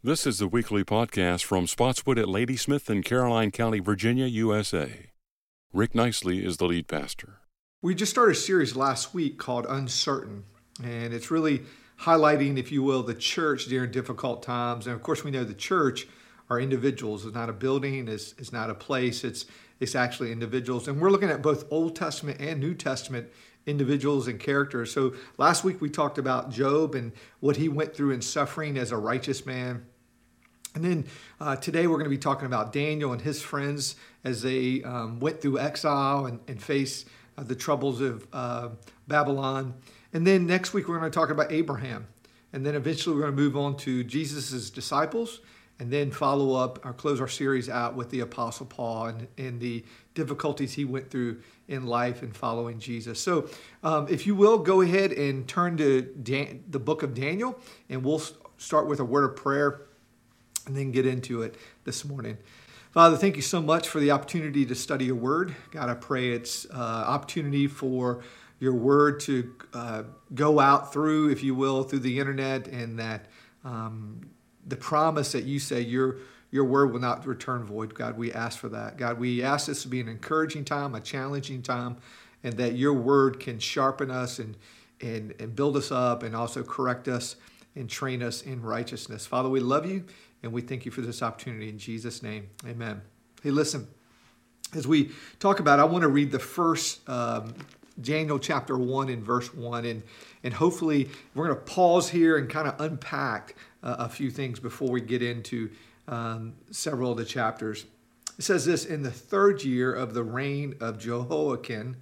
This is the weekly podcast from Spotswood at Ladysmith in Caroline County, Virginia, USA. Rick Nicely is the lead pastor. We just started a series last week called Uncertain, and it's really highlighting, if you will, the church during difficult times. And of course, we know the church are individuals. It's not a building, it's, it's not a place, it's, it's actually individuals. And we're looking at both Old Testament and New Testament individuals and characters. So last week we talked about Job and what he went through in suffering as a righteous man. And then uh, today we're going to be talking about Daniel and his friends as they um, went through exile and, and faced uh, the troubles of uh, Babylon. And then next week we're going to talk about Abraham. And then eventually we're going to move on to Jesus' disciples and then follow up or close our series out with the Apostle Paul and, and the difficulties he went through in life and following Jesus. So, um, if you will, go ahead and turn to Dan- the book of Daniel, and we'll start with a word of prayer and then get into it this morning. Father, thank you so much for the opportunity to study your word. God, I pray it's uh, opportunity for your word to uh, go out through, if you will, through the internet, and that um, the promise that you say your your word will not return void. God, we ask for that. God, we ask this to be an encouraging time, a challenging time, and that your word can sharpen us and and, and build us up and also correct us and train us in righteousness. Father, we love you and we thank you for this opportunity in Jesus' name. Amen. Hey, listen, as we talk about, I want to read the first um, Daniel chapter 1 and verse 1. And, and hopefully, we're going to pause here and kind of unpack a few things before we get into um, several of the chapters. It says this In the third year of the reign of Jehoiakim,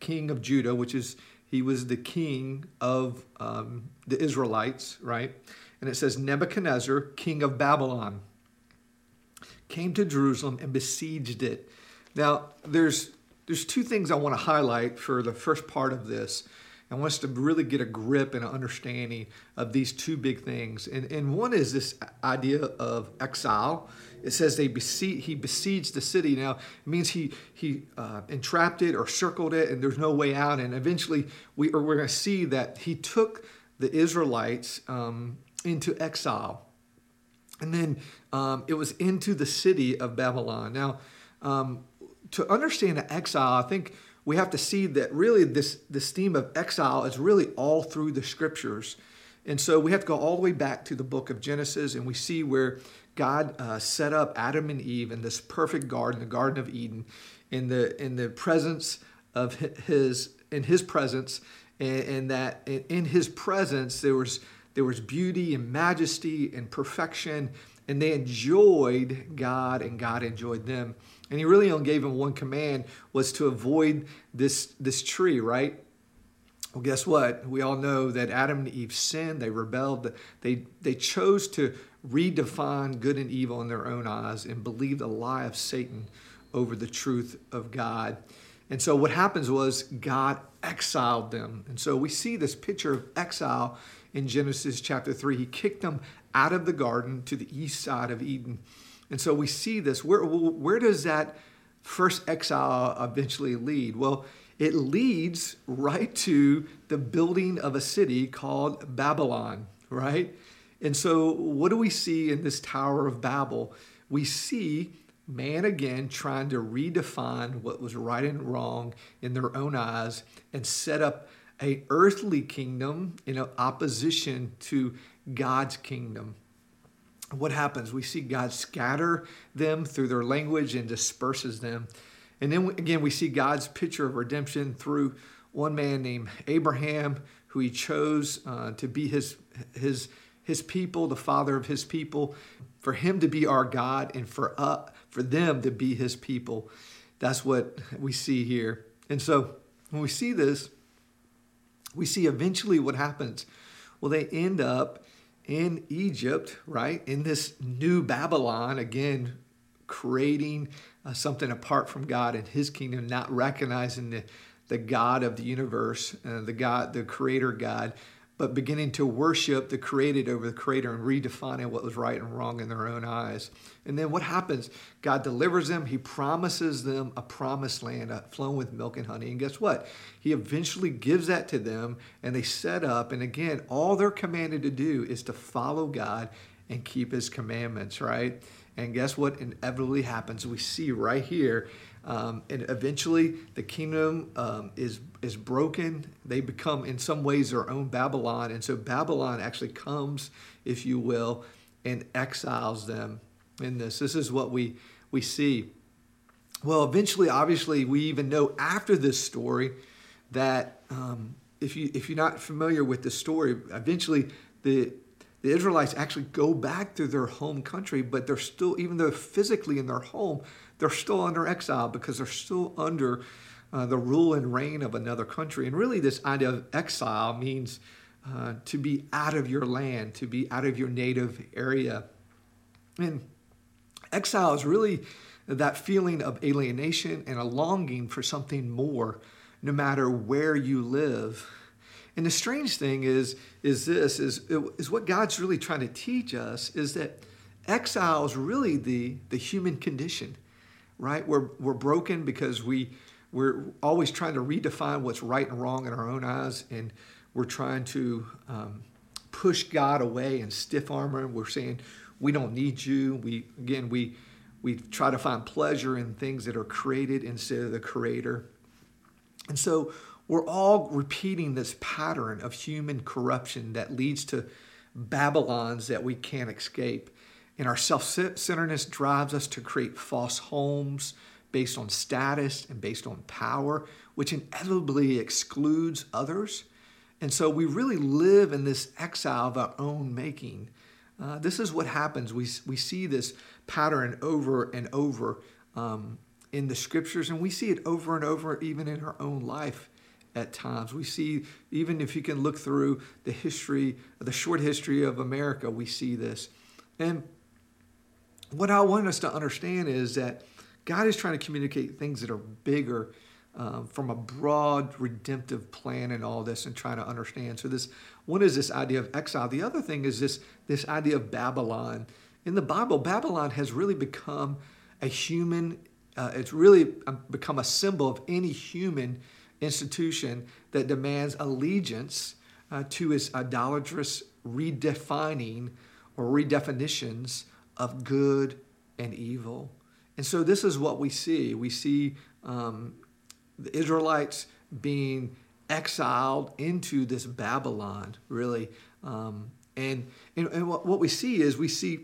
king of Judah, which is he was the king of um, the Israelites, right? And it says Nebuchadnezzar, king of Babylon, came to Jerusalem and besieged it. Now, there's there's two things I want to highlight for the first part of this. I want us to really get a grip and an understanding of these two big things. And, and one is this idea of exile. It says they besiege, he besieged the city. Now, it means he, he uh, entrapped it or circled it, and there's no way out. And eventually, we, or we're going to see that he took the Israelites um, into exile. And then um, it was into the city of Babylon. Now, um, to understand the exile, I think we have to see that really this, this theme of exile is really all through the scriptures. And so we have to go all the way back to the book of Genesis, and we see where God uh, set up Adam and Eve in this perfect garden, the Garden of Eden, in the in the presence of his in His presence, and, and that in His presence there was there was beauty and majesty and perfection, and they enjoyed God, and God enjoyed them. And he really only gave him one command was to avoid this, this tree, right? Well, guess what? We all know that Adam and Eve sinned, they rebelled, they, they chose to redefine good and evil in their own eyes and believe the lie of Satan over the truth of God. And so what happens was God exiled them. And so we see this picture of exile in Genesis chapter 3. He kicked them out of the garden to the east side of Eden. And so we see this. Where, where does that first exile eventually lead? Well, it leads right to the building of a city called Babylon, right? And so, what do we see in this Tower of Babel? We see man again trying to redefine what was right and wrong in their own eyes and set up a earthly kingdom in opposition to God's kingdom what happens? We see God scatter them through their language and disperses them. And then again, we see God's picture of redemption through one man named Abraham, who he chose uh, to be his, his, his people, the father of his people, for him to be our God and for, uh, for them to be his people. That's what we see here. And so when we see this, we see eventually what happens. Well, they end up in Egypt, right? In this new Babylon, again, creating uh, something apart from God and his kingdom, not recognizing the, the God of the universe, uh, the God, the creator God, but beginning to worship the created over the creator and redefining what was right and wrong in their own eyes. And then what happens? God delivers them. He promises them a promised land uh, flowing with milk and honey. And guess what? He eventually gives that to them and they set up. And again, all they're commanded to do is to follow God and keep his commandments, right? And guess what inevitably happens? We see right here. Um, and eventually the kingdom um, is is broken. They become, in some ways, their own Babylon. And so Babylon actually comes, if you will, and exiles them in this. This is what we, we see. Well, eventually, obviously, we even know after this story that um, if, you, if you're not familiar with the story, eventually the, the Israelites actually go back to their home country, but they're still, even though physically in their home, they're still under exile because they're still under uh, the rule and reign of another country. And really, this idea of exile means uh, to be out of your land, to be out of your native area. And exile is really that feeling of alienation and a longing for something more, no matter where you live. And the strange thing is, is this is, is what God's really trying to teach us is that exile is really the, the human condition, right? We're, we're broken because we, we're always trying to redefine what's right and wrong in our own eyes, and we're trying to um, push God away and stiff armor. We're saying we don't need you. We again we we try to find pleasure in things that are created instead of the Creator, and so we're all repeating this pattern of human corruption that leads to Babylons that we can't escape. And our self centeredness drives us to create false homes, based on status and based on power, which inevitably excludes others. And so we really live in this exile of our own making. Uh, this is what happens. We, we see this pattern over and over um, in the scriptures, and we see it over and over even in our own life at times. We see, even if you can look through the history, the short history of America, we see this. And what I want us to understand is that God is trying to communicate things that are bigger um, from a broad redemptive plan and all this and trying to understand. So this one is this idea of exile. The other thing is this this idea of Babylon. In the Bible, Babylon has really become a human. Uh, it's really um, become a symbol of any human institution that demands allegiance uh, to its idolatrous redefining or redefinitions of good and evil. And so this is what we see. We see um, the Israelites being exiled into this Babylon, really. Um, and, and, and what, what, we see is we see,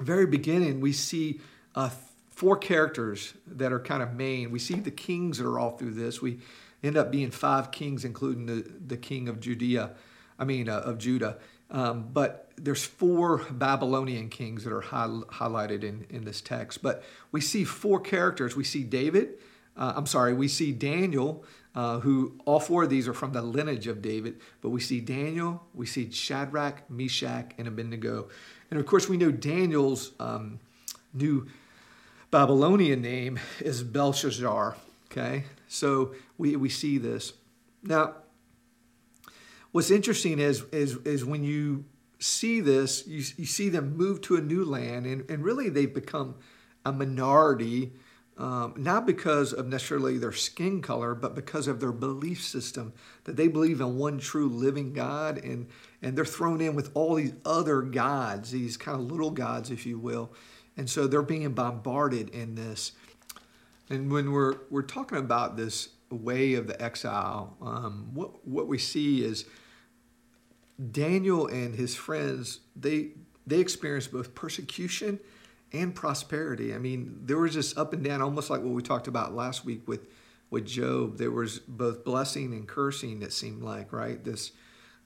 very beginning, we see uh, four characters that are kind of main. We see the kings that are all through this. We end up being five kings, including the, the king of Judea, I mean, uh, of Judah. Um, but there's four Babylonian kings that are high, highlighted in, in this text. But we see four characters. We see David. Uh, I'm sorry, we see Daniel, uh, who all four of these are from the lineage of David. But we see Daniel, we see Shadrach, Meshach, and Abednego. And of course, we know Daniel's um, new Babylonian name is Belteshazzar. Okay, so we, we see this. Now, what's interesting is, is, is when you see this, you, you see them move to a new land, and, and really they've become a minority, um, not because of necessarily their skin color, but because of their belief system, that they believe in one true living God, and, and they're thrown in with all these other gods, these kind of little gods, if you will. And so they're being bombarded in this. And when we're, we're talking about this way of the exile, um, what, what we see is Daniel and his friends, they they experienced both persecution and prosperity. I mean, there was this up and down, almost like what we talked about last week with with Job. There was both blessing and cursing. It seemed like right this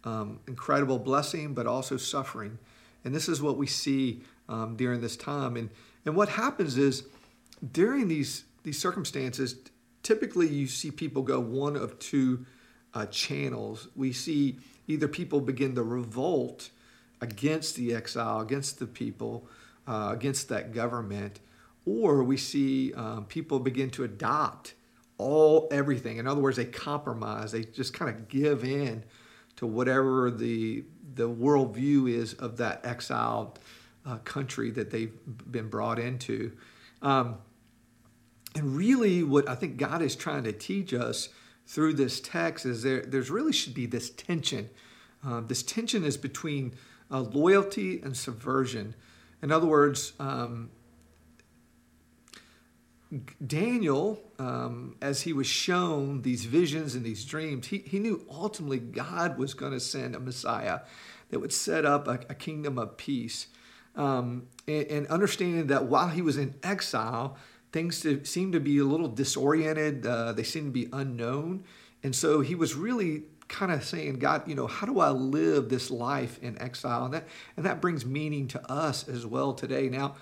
um, incredible blessing, but also suffering. And this is what we see um, during this time. And and what happens is during these these circumstances, typically you see people go one of two uh, channels. We see either people begin to revolt against the exile, against the people, uh, against that government, or we see um, people begin to adopt all everything. In other words, they compromise. They just kind of give in to whatever the the worldview is of that exiled uh, country that they've been brought into. Um, and really, what I think God is trying to teach us through this text is there there's really should be this tension. Uh, this tension is between uh, loyalty and subversion. In other words, um, Daniel, um, as he was shown these visions and these dreams, he, he knew ultimately God was going to send a Messiah that would set up a, a kingdom of peace. Um, and, and, understanding that while he was in exile, things to, seemed to be a little disoriented, uh, they seemed to be unknown. And so he was really kind of saying, God, you know, how do I live this life in exile? And that, and that brings meaning to us as well today. Now,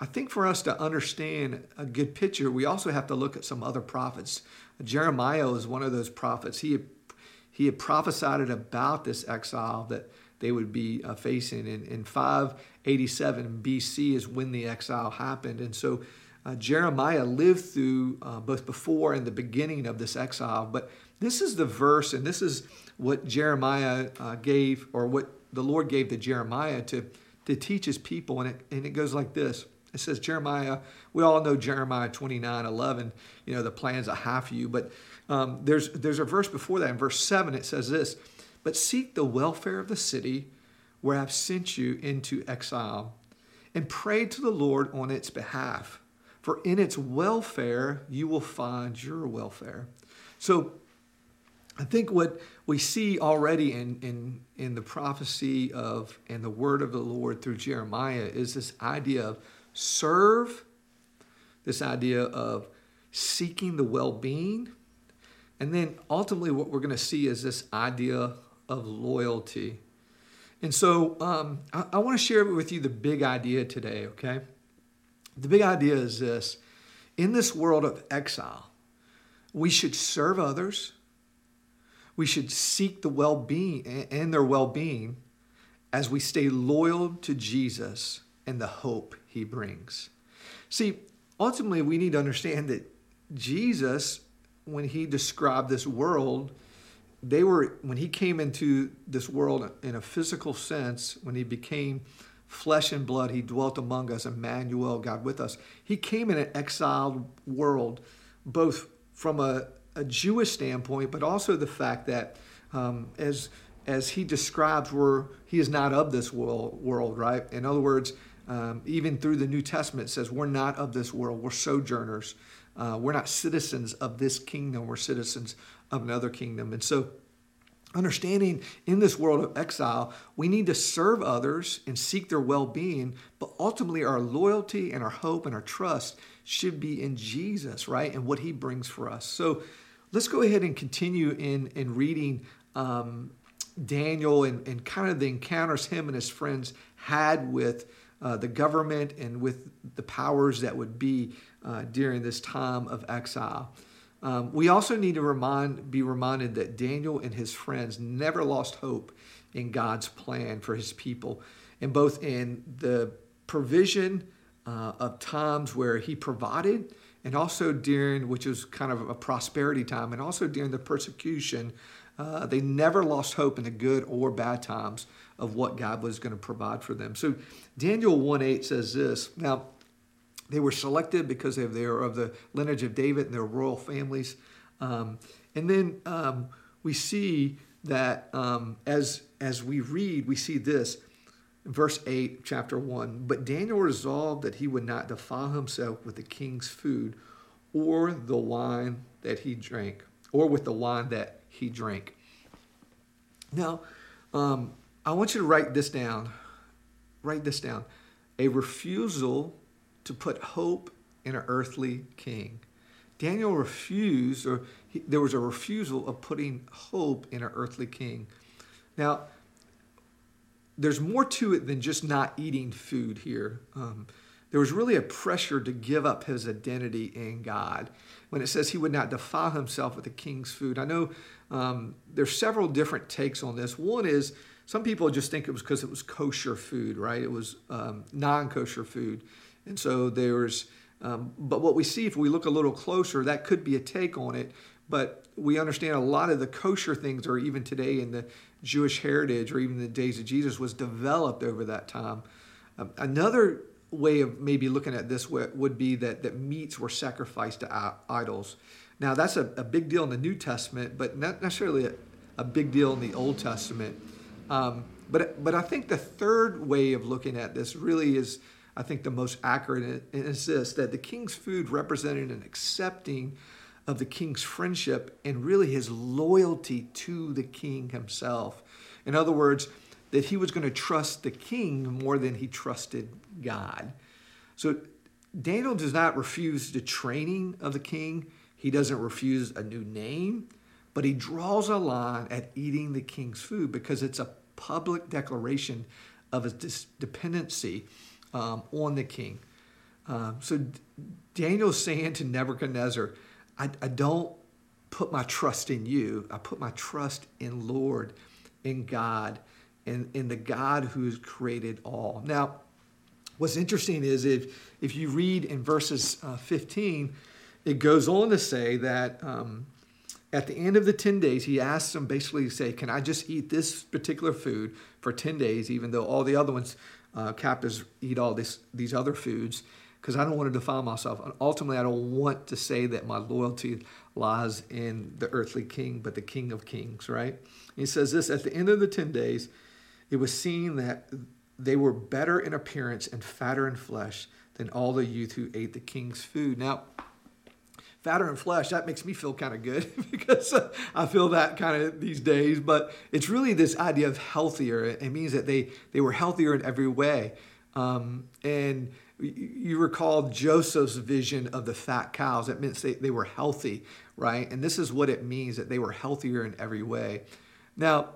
I think for us to understand a good picture, we also have to look at some other prophets. Jeremiah is one of those prophets. He had, he had prophesied about this exile that they would be uh, facing. In, in 587 BC is when the exile happened. And so uh, Jeremiah lived through uh, both before and the beginning of this exile. But this is the verse, and this is what Jeremiah uh, gave, or what the Lord gave to Jeremiah to, to teach his people. And it, and it goes like this. It says Jeremiah, we all know Jeremiah 29, 11, you know, the plans I have for you. But um, there's, there's a verse before that. In verse 7, it says this But seek the welfare of the city where I've sent you into exile, and pray to the Lord on its behalf. For in its welfare you will find your welfare. So I think what we see already in, in, in the prophecy of and the word of the Lord through Jeremiah is this idea of serve, this idea of seeking the well being. And then ultimately, what we're going to see is this idea of loyalty. And so um, I, I want to share with you the big idea today, okay? The big idea is this in this world of exile, we should serve others, we should seek the well being and their well being as we stay loyal to Jesus and the hope he brings. See, ultimately, we need to understand that Jesus, when he described this world, they were, when he came into this world in a physical sense, when he became flesh and blood, he dwelt among us, Emmanuel, God with us. He came in an exiled world, both from a, a Jewish standpoint, but also the fact that um, as as he describes, where he is not of this world, world, right? In other words, um, even through the New Testament, says we're not of this world, we're sojourners. Uh, we're not citizens of this kingdom, we're citizens of another kingdom. And so, understanding in this world of exile, we need to serve others and seek their well being, but ultimately, our loyalty and our hope and our trust should be in Jesus, right? And what he brings for us. So, let's go ahead and continue in, in reading um, Daniel and, and kind of the encounters him and his friends had with uh, the government and with the powers that would be uh, during this time of exile. Um, we also need to remind, be reminded that Daniel and his friends never lost hope in God's plan for his people, and both in the provision uh, of times where he provided, and also during, which was kind of a prosperity time, and also during the persecution. Uh, they never lost hope in the good or bad times of what God was going to provide for them. So Daniel 1 8 says this. Now, they were selected because they were of the lineage of David and their royal families. Um, and then um, we see that um, as, as we read, we see this. Verse 8, chapter 1 But Daniel resolved that he would not defile himself with the king's food or the wine that he drank, or with the wine that he drank. Now, um, I want you to write this down. Write this down. A refusal to put hope in an earthly king. Daniel refused, or he, there was a refusal of putting hope in an earthly king. Now, there's more to it than just not eating food here. Um, there was really a pressure to give up his identity in God. When it says he would not defile himself with the king's food, I know um, there's several different takes on this. One is some people just think it was because it was kosher food, right? It was um, non kosher food. And so there's, um, but what we see if we look a little closer, that could be a take on it. But we understand a lot of the kosher things, or even today in the Jewish heritage, or even the days of Jesus, was developed over that time. Um, another way of maybe looking at this would be that, that meats were sacrificed to idols. Now, that's a, a big deal in the New Testament, but not necessarily a, a big deal in the Old Testament. Um, but but I think the third way of looking at this really is I think the most accurate it's this that the king's food represented an accepting of the king's friendship and really his loyalty to the king himself. In other words, that he was going to trust the king more than he trusted God. So Daniel does not refuse the training of the king. He doesn't refuse a new name, but he draws a line at eating the king's food because it's a public declaration of his dependency um, on the king. Um, so Daniel's saying to Nebuchadnezzar, I, I don't put my trust in you. I put my trust in Lord, in God, in, in the God who's created all. Now, what's interesting is if, if you read in verses uh, 15, it goes on to say that um, at the end of the 10 days, he asks them basically to say, Can I just eat this particular food for 10 days, even though all the other ones, uh, captives, eat all this, these other foods? Because I don't want to defile myself. And ultimately, I don't want to say that my loyalty lies in the earthly king, but the king of kings, right? And he says this at the end of the 10 days, it was seen that they were better in appearance and fatter in flesh than all the youth who ate the king's food. Now, fatter and flesh, that makes me feel kind of good because I feel that kind of these days. But it's really this idea of healthier. It means that they, they were healthier in every way. Um, and you recall Joseph's vision of the fat cows. It means they, they were healthy, right? And this is what it means that they were healthier in every way. Now,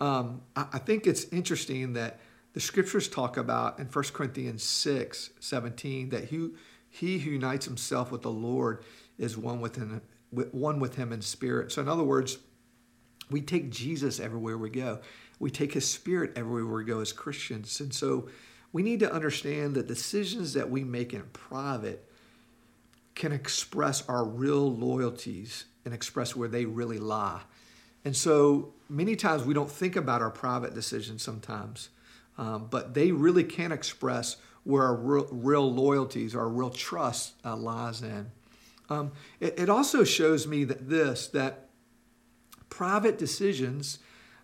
um, I, I think it's interesting that the scriptures talk about in 1 Corinthians 6 17 that he, he who unites himself with the Lord is one with him, one with him in spirit. So, in other words, we take Jesus everywhere we go. We take his spirit everywhere we go as Christians. And so we need to understand that decisions that we make in private can express our real loyalties and express where they really lie. And so many times we don't think about our private decisions sometimes, um, but they really can express where our real, real loyalties, our real trust uh, lies in. Um, it, it, also shows me that this, that private decisions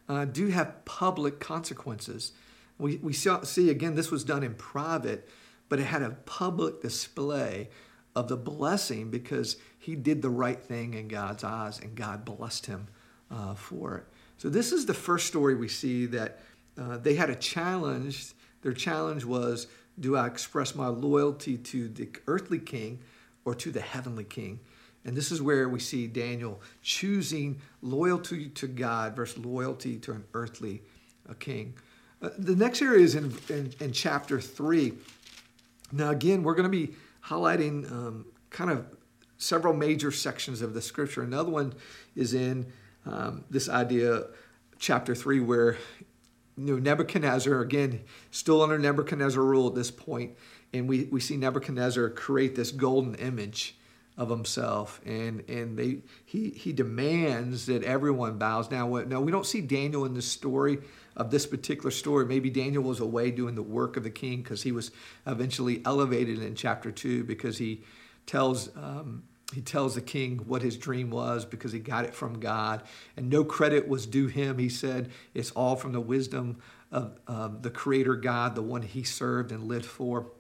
uh, do have public consequences. We, we see, again, this was done in private, but it had a public display of the blessing because he did the right thing in God's eyes and God blessed him uh, for it. So, this is the first story we see that uh, they had a challenge. Their challenge was do I express my loyalty to the earthly king or to the heavenly king? And this is where we see Daniel choosing loyalty to God versus loyalty to an earthly uh, king. Uh, the next area is in, in, in, chapter 3. Now, again, we're going to be highlighting um, kind of several major sections of the scripture. Another one is in um, this idea, chapter 3, where you know, Nebuchadnezzar, again, still under Nebuchadnezzar rule at this point, and we, we see Nebuchadnezzar create this golden image of himself, and and they he he demands that everyone bows down. Now we don't see Daniel in this story of this particular story. Maybe Daniel was away doing the work of the king because he was eventually elevated in chapter two because he tells um, he tells the king what his dream was because he got it from God, and no credit was due him. He said it's all from the wisdom of the Creator God, the one he served and lived for,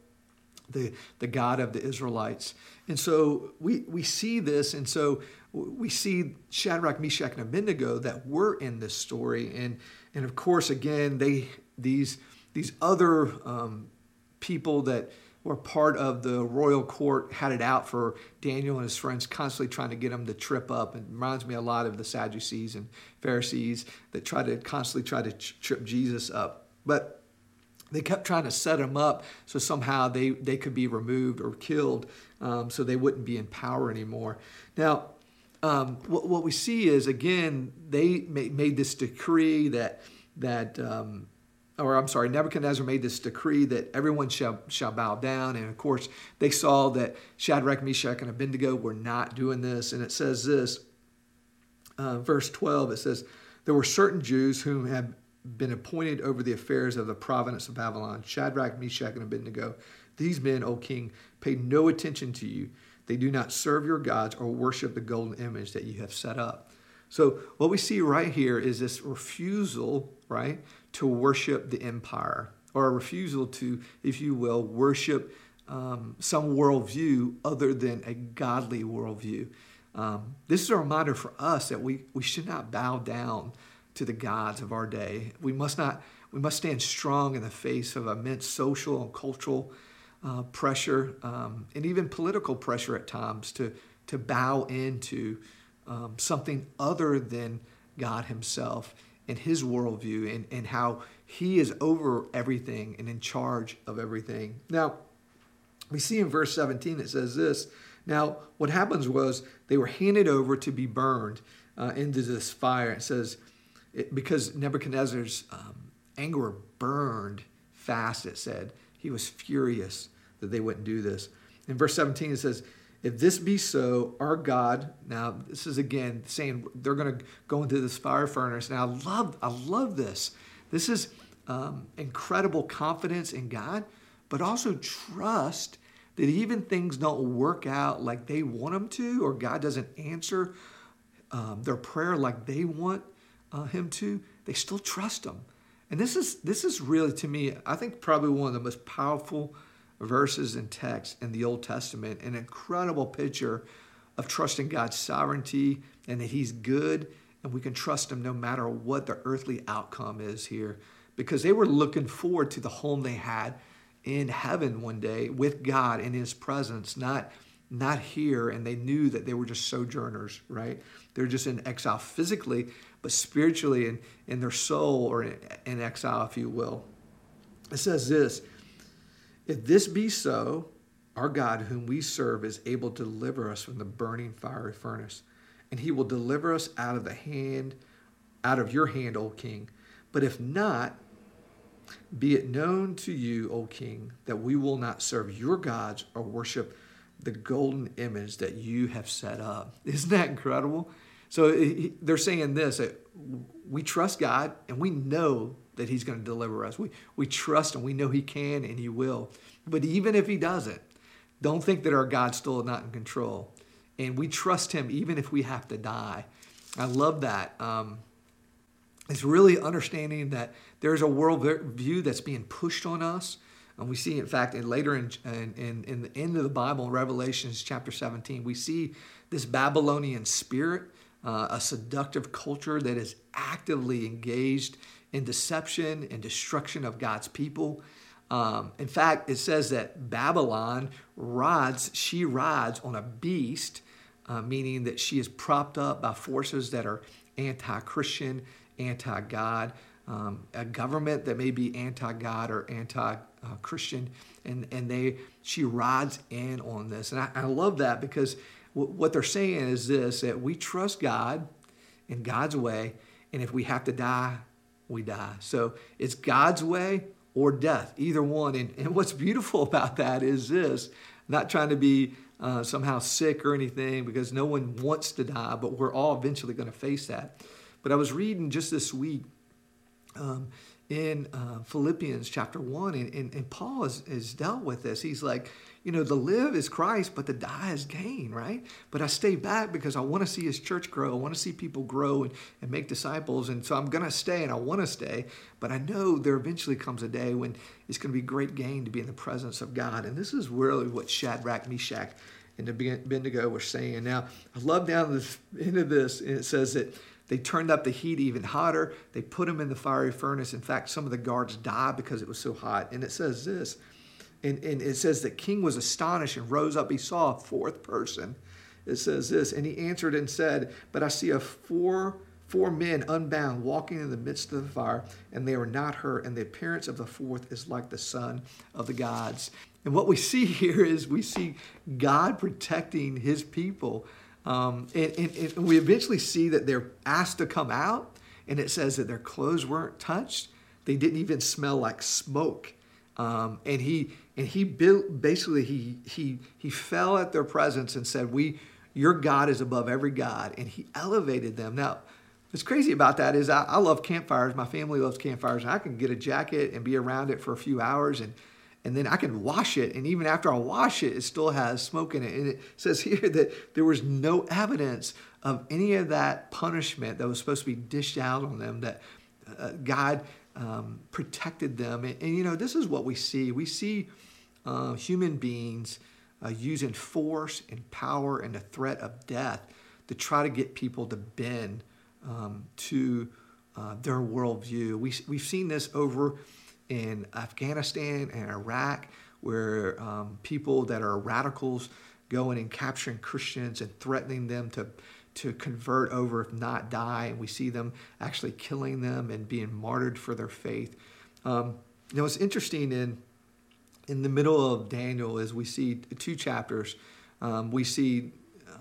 the, the God of the Israelites. And so we, we see this, and so we see Shadrach, Meshach, and Abednego that were in this story. And, and of course, again, they these, these other um, people that were part of the royal court had it out for Daniel and his friends, constantly trying to get him to trip up. It reminds me a lot of the Sadducees and Pharisees that try to constantly try to trip Jesus up. But they kept trying to set him up so somehow they, they could be removed or killed um, so they wouldn't be in power anymore. Now, um, what, what we see is, again, they made, made this decree that, that um, or I'm sorry, Nebuchadnezzar made this decree that everyone shall, shall bow down. And of course, they saw that Shadrach, Meshach, and Abednego were not doing this. And it says this, uh, verse 12, it says, There were certain Jews whom had been appointed over the affairs of the province of Babylon Shadrach, Meshach, and Abednego. These men, O king, pay no attention to you. They do not serve your gods or worship the golden image that you have set up. So what we see right here is this refusal, right, to worship the empire, or a refusal to, if you will, worship um, some worldview other than a godly worldview. Um, this is a reminder for us that we, we should not bow down to the gods of our day. We must not. We must stand strong in the face of immense social and cultural uh, pressure, um, and even political pressure at times to to bow into um, something other than God Himself and His worldview and, and how He is over everything and in charge of everything. Now, we see in verse 17 it says this. Now, what happens was they were handed over to be burned uh, into this fire. It says, it, because Nebuchadnezzar's um, anger burned fast, it said. He was furious that they wouldn't do this. In verse 17, it says, If this be so, our God, now this is again saying they're going to go into this fire furnace. Now, I love, I love this. This is um, incredible confidence in God, but also trust that even things don't work out like they want them to, or God doesn't answer um, their prayer like they want uh, Him to, they still trust Him. And this is this is really to me, I think probably one of the most powerful verses and text in the Old Testament. An incredible picture of trusting God's sovereignty and that He's good, and we can trust Him no matter what the earthly outcome is here, because they were looking forward to the home they had in heaven one day with God in His presence, not not here, and they knew that they were just sojourners, right? They're just in exile physically, but spiritually in, in their soul or in, in exile, if you will. It says this If this be so, our God, whom we serve, is able to deliver us from the burning fiery furnace, and he will deliver us out of the hand, out of your hand, O king. But if not, be it known to you, O king, that we will not serve your gods or worship the golden image that you have set up. Isn't that incredible? So they're saying this we trust God and we know that He's going to deliver us. We, we trust and we know He can and He will. But even if He doesn't, don't think that our God's still not in control. And we trust Him even if we have to die. I love that. Um, it's really understanding that there's a worldview that's being pushed on us. And we see, in fact, in later in, in, in the end of the Bible, Revelations chapter 17, we see this Babylonian spirit uh, a seductive culture that is actively engaged in deception and destruction of God's people. Um, in fact, it says that Babylon rides, she rides on a beast, uh, meaning that she is propped up by forces that are anti Christian, anti God, um, a government that may be anti God or anti Christian, and, and they she rides in on this. And I, I love that because what they're saying is this that we trust God in God's way, and if we have to die, we die. So it's God's way or death, either one. And, and what's beautiful about that is this not trying to be uh, somehow sick or anything, because no one wants to die, but we're all eventually going to face that. But I was reading just this week. Um, in uh, Philippians chapter 1, and, and, and Paul has, has dealt with this. He's like, you know, the live is Christ, but the die is gain, right? But I stay back because I want to see his church grow. I want to see people grow and, and make disciples. And so I'm going to stay and I want to stay. But I know there eventually comes a day when it's going to be great gain to be in the presence of God. And this is really what Shadrach, Meshach, and Abednego were saying. Now, I love down the end of this, and it says that they turned up the heat even hotter. They put him in the fiery furnace. In fact, some of the guards died because it was so hot. And it says this and, and it says the king was astonished and rose up. He saw a fourth person. It says this, and he answered and said, But I see a four four men unbound walking in the midst of the fire, and they are not hurt, and the appearance of the fourth is like the son of the gods. And what we see here is we see God protecting his people. Um, and, and, and we eventually see that they're asked to come out, and it says that their clothes weren't touched. They didn't even smell like smoke. Um, and he and he built, basically he he he fell at their presence and said, "We, your God is above every god," and he elevated them. Now, what's crazy about that is I, I love campfires. My family loves campfires. I can get a jacket and be around it for a few hours and and then I can wash it, and even after I wash it, it still has smoke in it. And it says here that there was no evidence of any of that punishment that was supposed to be dished out on them. That uh, God um, protected them, and, and, you know this is what we see. We see uh, human beings uh, using force and power and the threat of death to try to get people to bend um, to uh, their worldview. We, we've seen this over in Afghanistan and Iraq, where um, people that are radicals going and capturing Christians and threatening them to to convert over, if not die. And we see them actually killing them and being martyred for their faith. Um, you know, it's interesting in in the middle of Daniel as we see two chapters. Um, we see uh,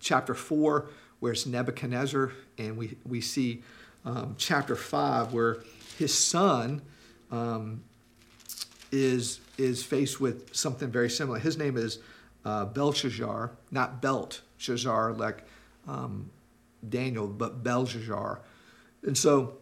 chapter four where it's Nebuchadnezzar, and we we see um, chapter five where his son um, is is faced with something very similar. His name is uh, Belshazzar, not Belteshazzar like um, Daniel, but Belshazzar. And so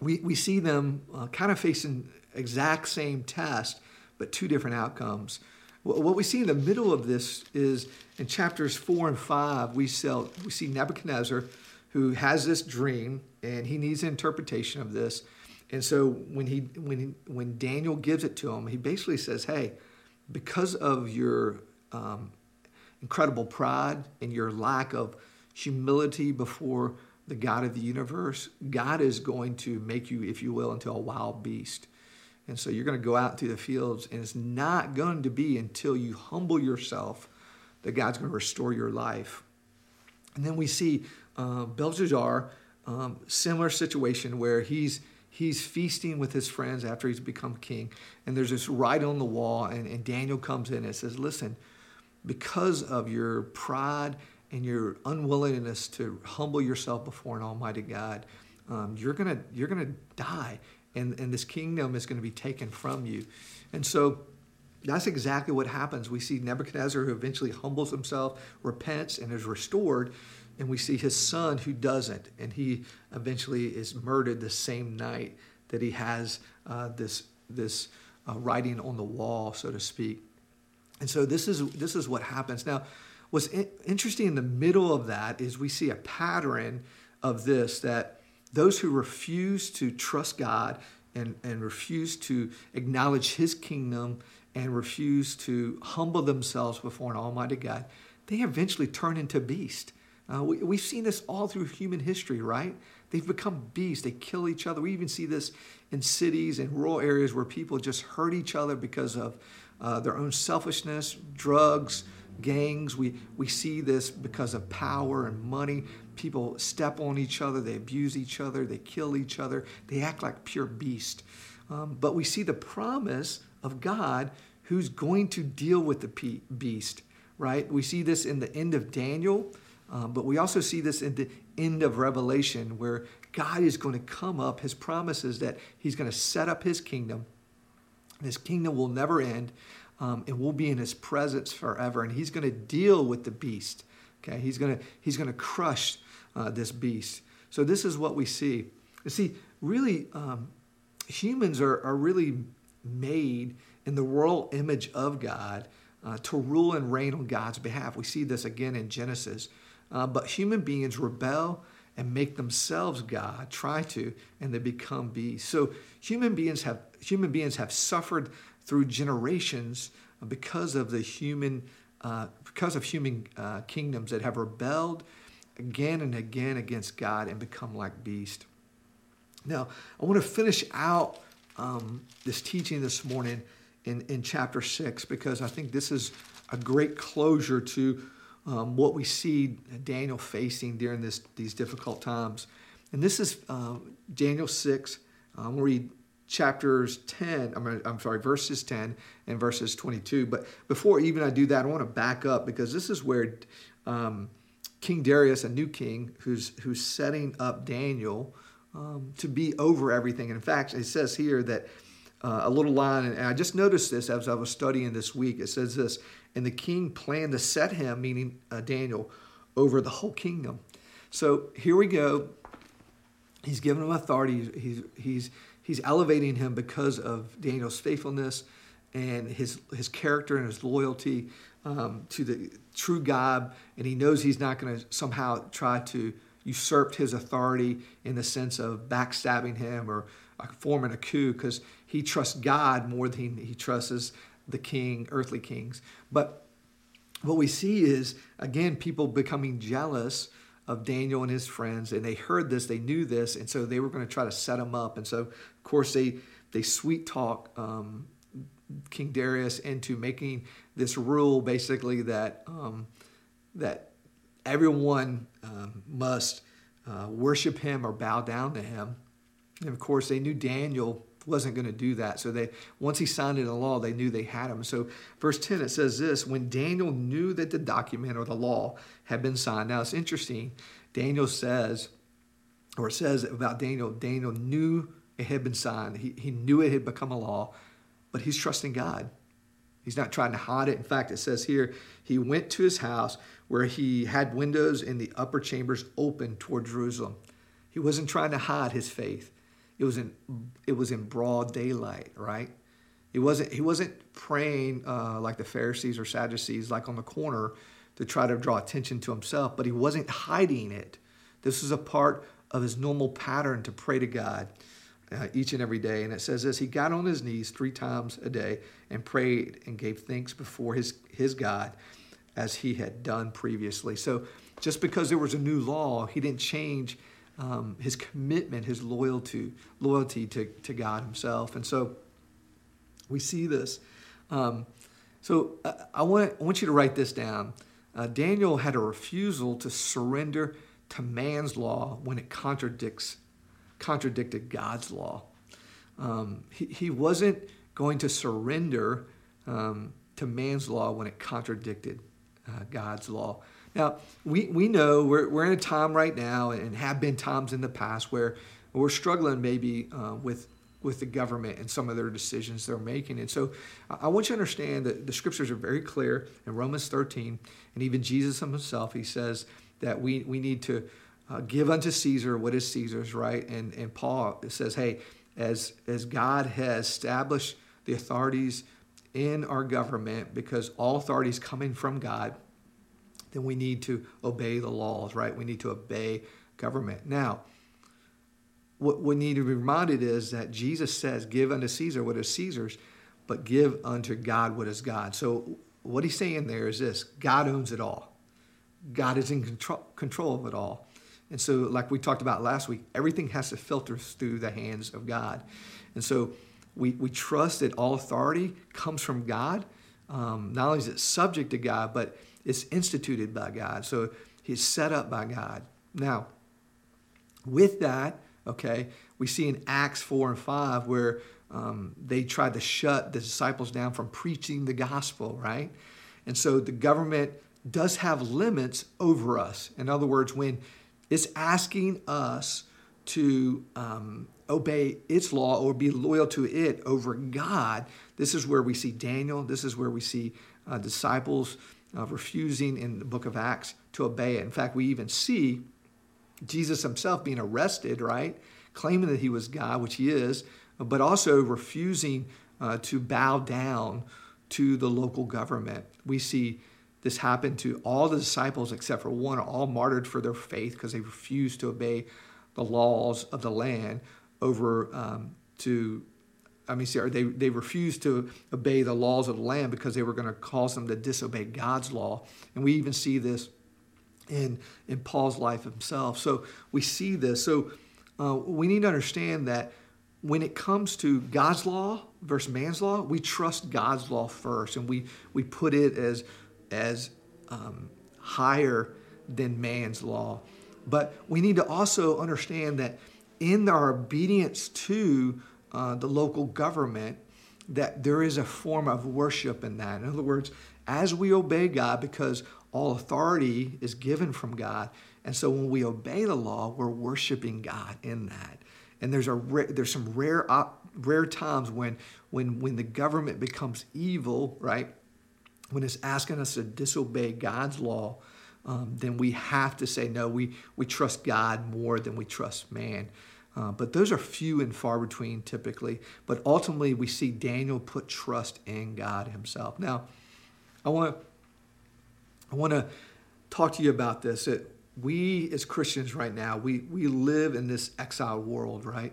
we, we see them uh, kind of facing exact same test, but two different outcomes. What we see in the middle of this is in chapters four and five, we, sell, we see Nebuchadnezzar who has this dream and he needs an interpretation of this. And so when he when he, when Daniel gives it to him, he basically says, "Hey, because of your um, incredible pride and your lack of humility before the God of the universe, God is going to make you, if you will, into a wild beast." And so you're going to go out through the fields, and it's not going to be until you humble yourself that God's going to restore your life. And then we see uh, Belshazzar, um, similar situation where he's he's feasting with his friends after he's become king. And there's this writing on the wall, and, and Daniel comes in and says, Listen, because of your pride and your unwillingness to humble yourself before an almighty God, um, you're gonna you're gonna die, and, and this kingdom is gonna be taken from you. And so that's exactly what happens. We see Nebuchadnezzar who eventually humbles himself, repents, and is restored and we see his son who doesn't, and he eventually is murdered the same night that he has uh, this this uh, writing on the wall, so to speak. And so this is this is what happens now. What's in- interesting in the middle of that is we see a pattern of this that those who refuse to trust God and, and refuse to acknowledge His kingdom and refuse to humble themselves before an Almighty God, they eventually turn into beasts. Uh, we, we've seen this all through human history, right? They've become beasts. They kill each other. We even see this in cities and rural areas where people just hurt each other because of uh, their own selfishness, drugs, gangs. We, we see this because of power and money. People step on each other, they abuse each other, they kill each other, they act like pure beasts. Um, but we see the promise of God who's going to deal with the beast, right? We see this in the end of Daniel. Um, but we also see this in the end of Revelation where God is going to come up. His promise is that He's going to set up His kingdom. His kingdom will never end, um, and we'll be in His presence forever. And He's going to deal with the beast. Okay, He's going to He's going to crush uh, this beast. So this is what we see. You see, really, um, humans are, are really made in the royal image of God uh, to rule and reign on God's behalf. We see this again in Genesis. Uh, but human beings rebel and make themselves God, try to, and they become beasts. So human beings have human beings have suffered through generations because of the human uh, because of human uh, kingdoms that have rebelled again and again against God and become like beasts. Now, I want to finish out um, this teaching this morning in, in chapter six because I think this is a great closure to um, what we see Daniel facing during this, these difficult times. And this is uh, Daniel 6. I'm going to read chapters 10, I'm, I'm sorry, verses 10 and verses 22. But before even I do that, I want to back up because this is where um, King Darius, a new king, who's, who's setting up Daniel um, to be over everything. And in fact, it says here that uh, a little line, and I just noticed this as I was studying this week. It says this and the king planned to set him, meaning uh, Daniel, over the whole kingdom. So here we go. He's given him authority. He's, he's, he's elevating him because of Daniel's faithfulness and his his character and his loyalty um, to the true God, and he knows he's not going to somehow try to usurp his authority in the sense of backstabbing him or forming a coup, because he trusts God more than he trusts the king, earthly kings. But what we see is again people becoming jealous of Daniel and his friends, and they heard this, they knew this, and so they were going to try to set him up. And so, of course, they they sweet talk um, King Darius into making this rule basically that um, that everyone um, must uh, worship him or bow down to him. And of course, they knew Daniel wasn't going to do that. So they once he signed into law, they knew they had him. So verse 10 it says this, when Daniel knew that the document or the law had been signed. Now it's interesting. Daniel says or says about Daniel, Daniel knew it had been signed. He, he knew it had become a law but he's trusting God. He's not trying to hide it. In fact, it says here, he went to his house where he had windows in the upper chambers open toward Jerusalem. He wasn't trying to hide his faith. It was in, it was in broad daylight, right? He wasn't, he wasn't praying uh, like the Pharisees or Sadducees, like on the corner to try to draw attention to himself, but he wasn't hiding it. This was a part of his normal pattern to pray to God uh, each and every day. And it says this He got on his knees three times a day and prayed and gave thanks before his, his God as he had done previously. So just because there was a new law, he didn't change um, his commitment, his loyalty, loyalty to, to God himself. And so we see this. Um, so uh, I, want, I want you to write this down. Uh, Daniel had a refusal to surrender to man's law when it contradicts contradicted God's law. Um, he, he wasn't going to surrender um, to man's law when it contradicted uh, God's law. Now, we, we know we're, we're in a time right now and have been times in the past where we're struggling maybe uh, with, with the government and some of their decisions they're making. And so I want you to understand that the scriptures are very clear in Romans 13, and even Jesus himself, he says that we, we need to uh, give unto Caesar what is Caesar's, right? And, and Paul says, hey, as, as God has established the authorities in our government, because all authority is coming from God, then we need to obey the laws, right? We need to obey government. Now, what we need to be reminded is that Jesus says, Give unto Caesar what is Caesar's, but give unto God what is God. So, what he's saying there is this God owns it all, God is in control, control of it all. And so, like we talked about last week, everything has to filter through the hands of God. And so, we, we trust that all authority comes from God. Um, not only is it subject to God, but it's instituted by God. So, He's set up by God. Now, with that, okay, we see in Acts 4 and 5 where um, they tried to shut the disciples down from preaching the gospel, right? And so the government does have limits over us. In other words, when it's asking us to um, obey its law or be loyal to it over God. This is where we see Daniel. This is where we see uh, disciples uh, refusing in the book of Acts to obey it. In fact, we even see Jesus himself being arrested, right? Claiming that he was God, which he is, but also refusing uh, to bow down to the local government. We see this happen to all the disciples except for one, all martyred for their faith because they refused to obey the laws of the land over um, to, I mean, see, they, they refused to obey the laws of the land because they were going to cause them to disobey God's law. And we even see this in, in Paul's life himself. So we see this. So uh, we need to understand that when it comes to God's law versus man's law, we trust God's law first and we, we put it as as um, higher than man's law. But we need to also understand that in our obedience to uh, the local government, that there is a form of worship in that. In other words, as we obey God, because all authority is given from God, and so when we obey the law, we're worshiping God in that. And there's a there's some rare rare times when when when the government becomes evil, right? when it's asking us to disobey God's law, um, then we have to say no. We we trust God more than we trust man. Uh, but those are few and far between typically. But ultimately, we see Daniel put trust in God Himself. Now, I want to I want to talk to you about this. That we as Christians right now, we we live in this exile world, right?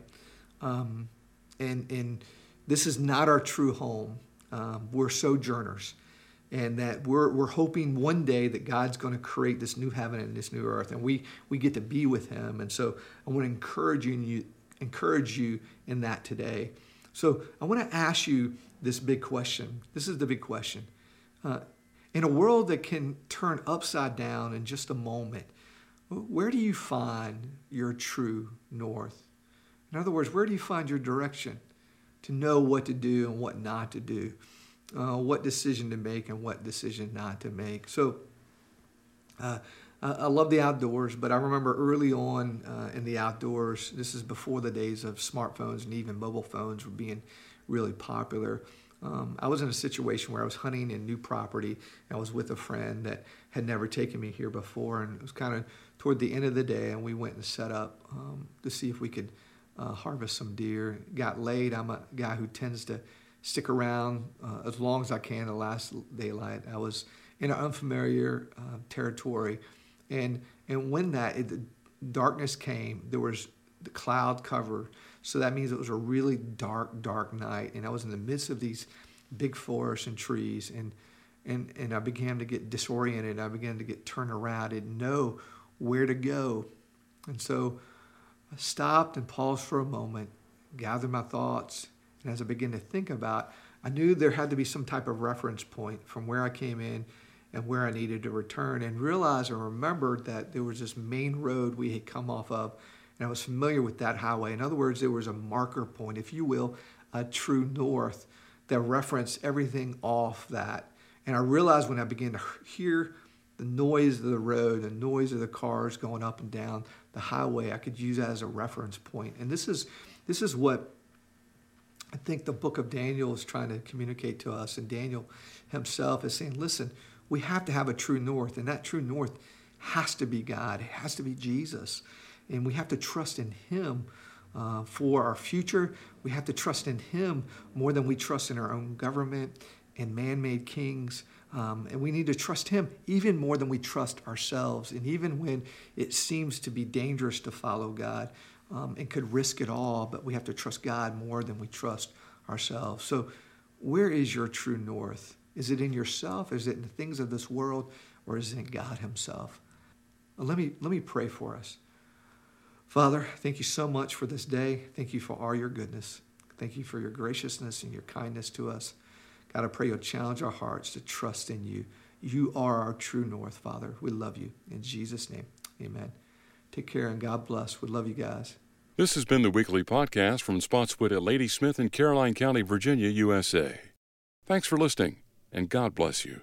Um, and and this is not our true home. Um, we're sojourners and that we're, we're hoping one day that God's going to create this new heaven and this new earth, and we, we get to be with Him. And so I want to encourage you, encourage you in that today. So I want to ask you this big question. This is the big question. Uh, in a world that can turn upside down in just a moment, where do you find your true north? In other words, where do you find your direction to know what to do and what not to do? Uh, what decision to make and what decision not to make. So uh, I love the outdoors, but I remember early on uh, in the outdoors, this is before the days of smartphones and even mobile phones were being really popular. Um, I was in a situation where I was hunting in new property. I was with a friend that had never taken me here before, and it was kind of toward the end of the day, and we went and set up um, to see if we could uh, harvest some deer. Got late. I'm a guy who tends to stick around uh, as long as I can the last daylight. I was in an unfamiliar uh, territory, and and when that it, the darkness came, there was the cloud cover, so that means it was a really dark, dark night, and I was in the midst of these big forests and trees, and and and I began to get disoriented. I began to get turned around. I didn't know where to go, and so I stopped and paused for a moment, gathered my thoughts and as I began to think about, I knew there had to be some type of reference point from where I came in and where I needed to return, and realized and remembered that there was this main road we had come off of, and I was familiar with that highway. In other words, there was a marker point, if you will, a true north that referenced everything off that. And I realized when I began to hear the noise of the road, the noise of the cars going up and down the highway, I could use that as a reference point. And this is this is what I think the book of Daniel is trying to communicate to us, and Daniel himself is saying, listen, we have to have a true north, and that true north has to be God, it has to be Jesus. And we have to trust in Him uh, for our future. We have to trust in Him more than we trust in our own government and man made kings. Um, and we need to trust Him even more than we trust ourselves. And even when it seems to be dangerous to follow God, um, and could risk it all, but we have to trust God more than we trust ourselves. So, where is your true north? Is it in yourself? Is it in the things of this world? Or is it in God Himself? Let, me, let me pray for us. Father, thank you so much for this day. Thank you for all your goodness. Thank you for your graciousness and your kindness to us. God, I pray you'll challenge our hearts to trust in you. You are our true north, Father. We love you. In Jesus' name, amen. Take care and God bless. We love you guys. This has been the weekly podcast from Spotswood at Ladysmith in Caroline County, Virginia, USA. Thanks for listening, and God bless you.